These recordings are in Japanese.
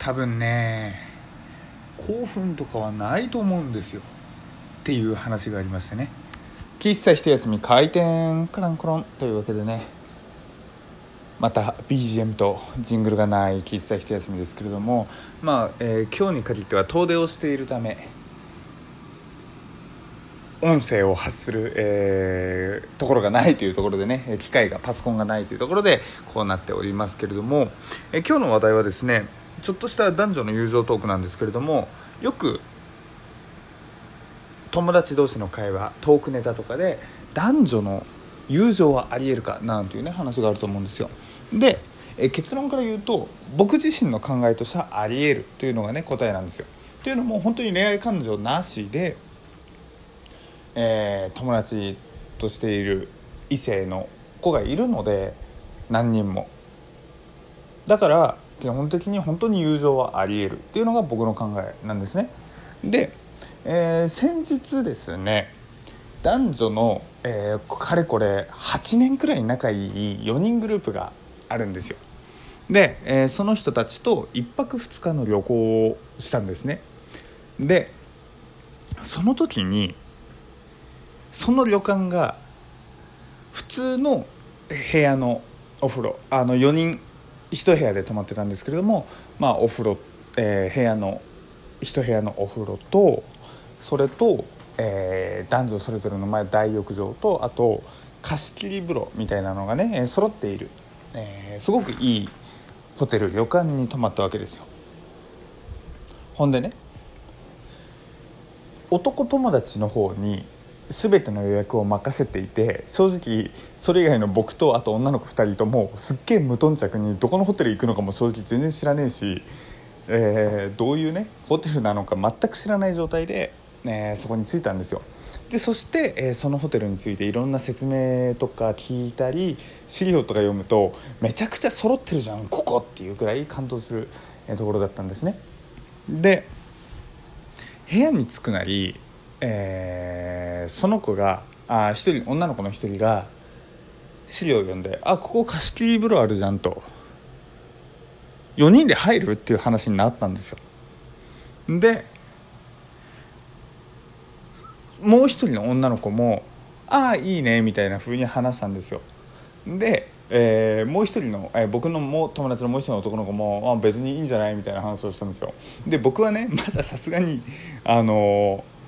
多分ね興奮とかはないと思うんですよ。っていう話がありましてね。喫茶一休み開店カランコロン。というわけでね。また BGM とジングルがない喫茶一休みですけれども。まあ、えー、今日に限っては遠出をしているため音声を発する、えー、ところがないというところでね。機械がパソコンがないというところでこうなっておりますけれども、えー、今日の話題はですねちょっとした男女の友情トークなんですけれどもよく友達同士の会話トークネタとかで男女の友情はありえるかなんていうね話があると思うんですよ。でえ結論から言うと僕自身の考えとしてはありえるというのがね答えなんですよ。というのも本当に恋愛感情なしでえー、友達としている異性の子がいるので何人も。だから基本的に本当に友情はありえるっていうのが僕の考えなんですね。で、えー、先日ですね男女の、えー、かれこれ8年くらい仲いい4人グループがあるんですよ。で、えー、その人たちと1泊2日の旅行をしたんですね。でその時にその旅館が普通の部屋のお風呂あの4人1部屋で泊まってたんですけれども、まあ、お風呂、えー、部屋の1部屋のお風呂とそれと、えー、男女それぞれの前大浴場とあと貸し切り風呂みたいなのがね揃っている、えー、すごくいいホテル旅館に泊まったわけですよ。ほんでね男友達の方に全ての予約を任せていて正直それ以外の僕とあと女の子2人ともすっげえ無頓着にどこのホテル行くのかも正直全然知らねえし、えー、どういうねホテルなのか全く知らない状態で、えー、そこに着いたんですよ。でそして、えー、そのホテルについていろんな説明とか聞いたり資料とか読むとめちゃくちゃ揃ってるじゃんここっていうくらい感動する、ところだったんですね。で部屋に着くなりえー、その子があ一人女の子の一人が資料を読んで「あここ貸し切り風呂あるじゃん」と。4人で入るっていう話になったんですよ。でもう一人の女の子も「ああいいね」みたいな風に話したんですよ。で、えー、もう一人の、えー、僕のも友達のもう一人の男の子も「あ別にいいんじゃない?」みたいな話をしたんですよ。で僕はねまださすがにあのー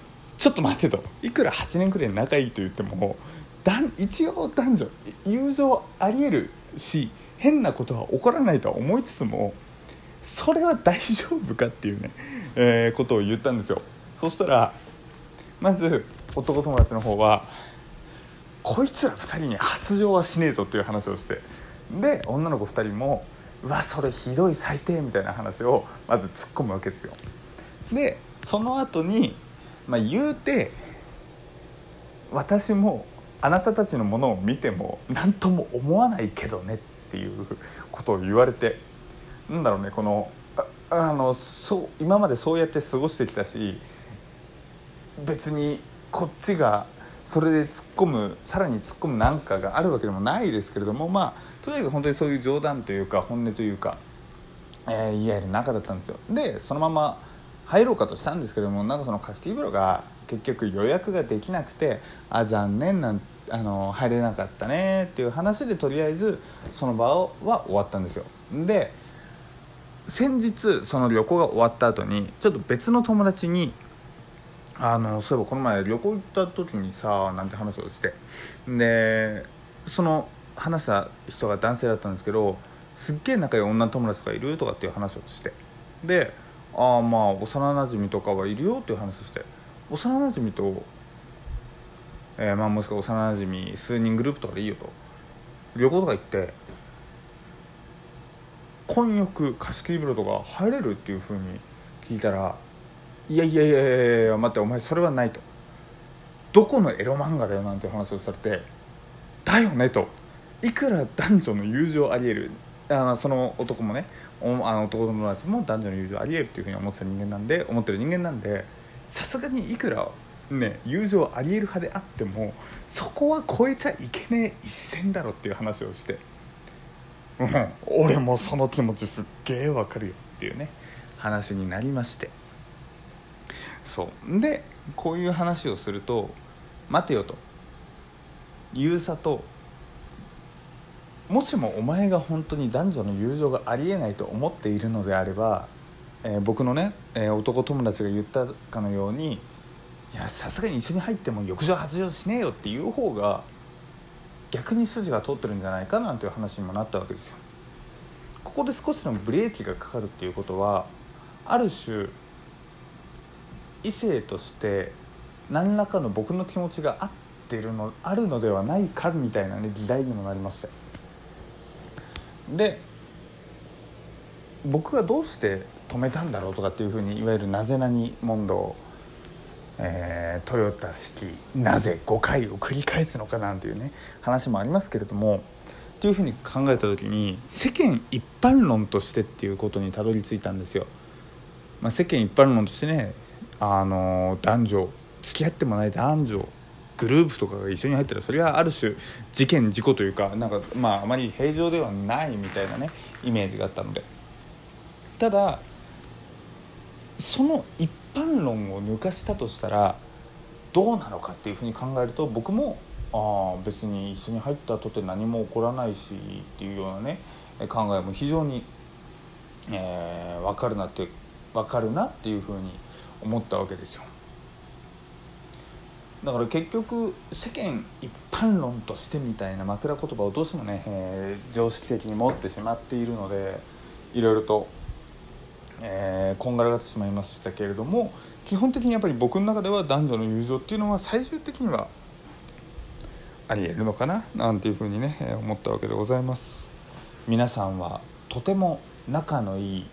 ちょっと待ってと。いくら8年くらい仲いいと言っても一応男女友情ありえるし変なことは起こらないとは思いつつもそれは大丈夫かっていうね、えー、ことを言ったんですよ。そしたらまず男友達の方はこいつら2人に発情はしねえぞっていう話をしてで女の子2人もうわそれひどい最低みたいな話をまず突っ込むわけですよ。でその後にまあ、言うて私もあなたたちのものを見ても何とも思わないけどねっていうことを言われてなんだろうねこのあのそう今までそうやって過ごしてきたし別にこっちがそれで突っ込むさらに突っ込むなんかがあるわけでもないですけれどもまあとにかく本当にそういう冗談というか本音というか、えー、言い合える仲だったんですよ。でそのまま入ろうかとしたんですけどもなんかその貸し切り風呂が結局予約ができなくてあ残念なんあの入れなかったねっていう話でとりあえずその場は終わったんですよ。で先日その旅行が終わった後にちょっと別の友達にあのそういえばこの前旅行行った時にさなんて話をしてでその話した人が男性だったんですけどすっげえ仲良い女友達がいるとかっていう話をしてでああまあ幼なじみとかはいるよっていう話して。幼なじみと、えー、まあもしくは幼なじみ数人グループとかでいいよと。旅行とか行って混浴貸し切り風呂とか入れるっていうふうに聞いたらいやいやいやいや待ってお前それはないと。どこのエロ漫画だよなんて話をされてだよねと。いくら男女の友情ありえるあその男もねあの男友達も男女の友情ありえるっていうふうに思ってた人間なんで思ってる人間なんでさすがにいくらね友情ありえる派であってもそこは超えちゃいけねえ一線だろっていう話をして、うん、俺もその気持ちすっげえわかるよっていうね話になりまして。そう。でこういう話をすると「待てよ」と「ゆうさともしもお前が本当に男女の友情がありえないと思っているのであれば、えー、僕のね、えー、男友達が言ったかのようにいやさすがに一緒に入っても浴場発情しねえよっていう方が逆に筋が通ってるんじゃないかなんていう話にもなったわけですよ。ここで少しのブレーキがかかるっていうことはある種異性として何らかの僕の気持ちが合ってるのあるのではないかみたいなね時代にもなりましたで僕がどうして止めたんだろうとかっていうふうにいわゆるなぜなに問答、えー、トヨタ式なぜ5回を繰り返すのかなんていうね話もありますけれどもっていうふうに考えた時に世間一般論としてっていうことにたどり着いたんですよ。まあ、世間一般論としてねあの男女付き合ってもない男女グループとかが一緒に入ったらそれはある種事件事故というかなんかまああまり平常ではないみたいなねイメージがあったのでただその一般論を抜かしたとしたらどうなのかっていうふうに考えると僕もああ別に一緒に入ったとて何も起こらないしっていうようなね考えも非常に、えー、分かるなって分かるなっていうふうに思ったわけですよ。だから結局世間一般論としてみたいな枕言葉をどうしてもね、えー、常識的に持ってしまっているのでいろいろと、えー、こんがらがってしまいましたけれども基本的にやっぱり僕の中では男女の友情っていうのは最終的にはありえるのかななんていうふうにね思ったわけでございます。皆さんはとても仲のいい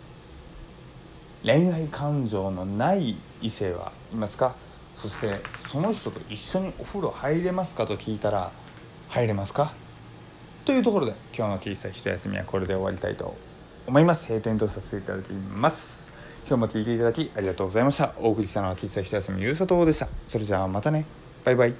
恋愛感情のない異性はいますか？そしてその人と一緒にお風呂入れますかと聞いたら入れますか？というところで今日の小さい一休みはこれで終わりたいと思います。閉店とさせていただきます。今日も聴いていただきありがとうございました。お送りしたのは喫茶一休みゆうさとでした。それじゃあまたね。バイバイ。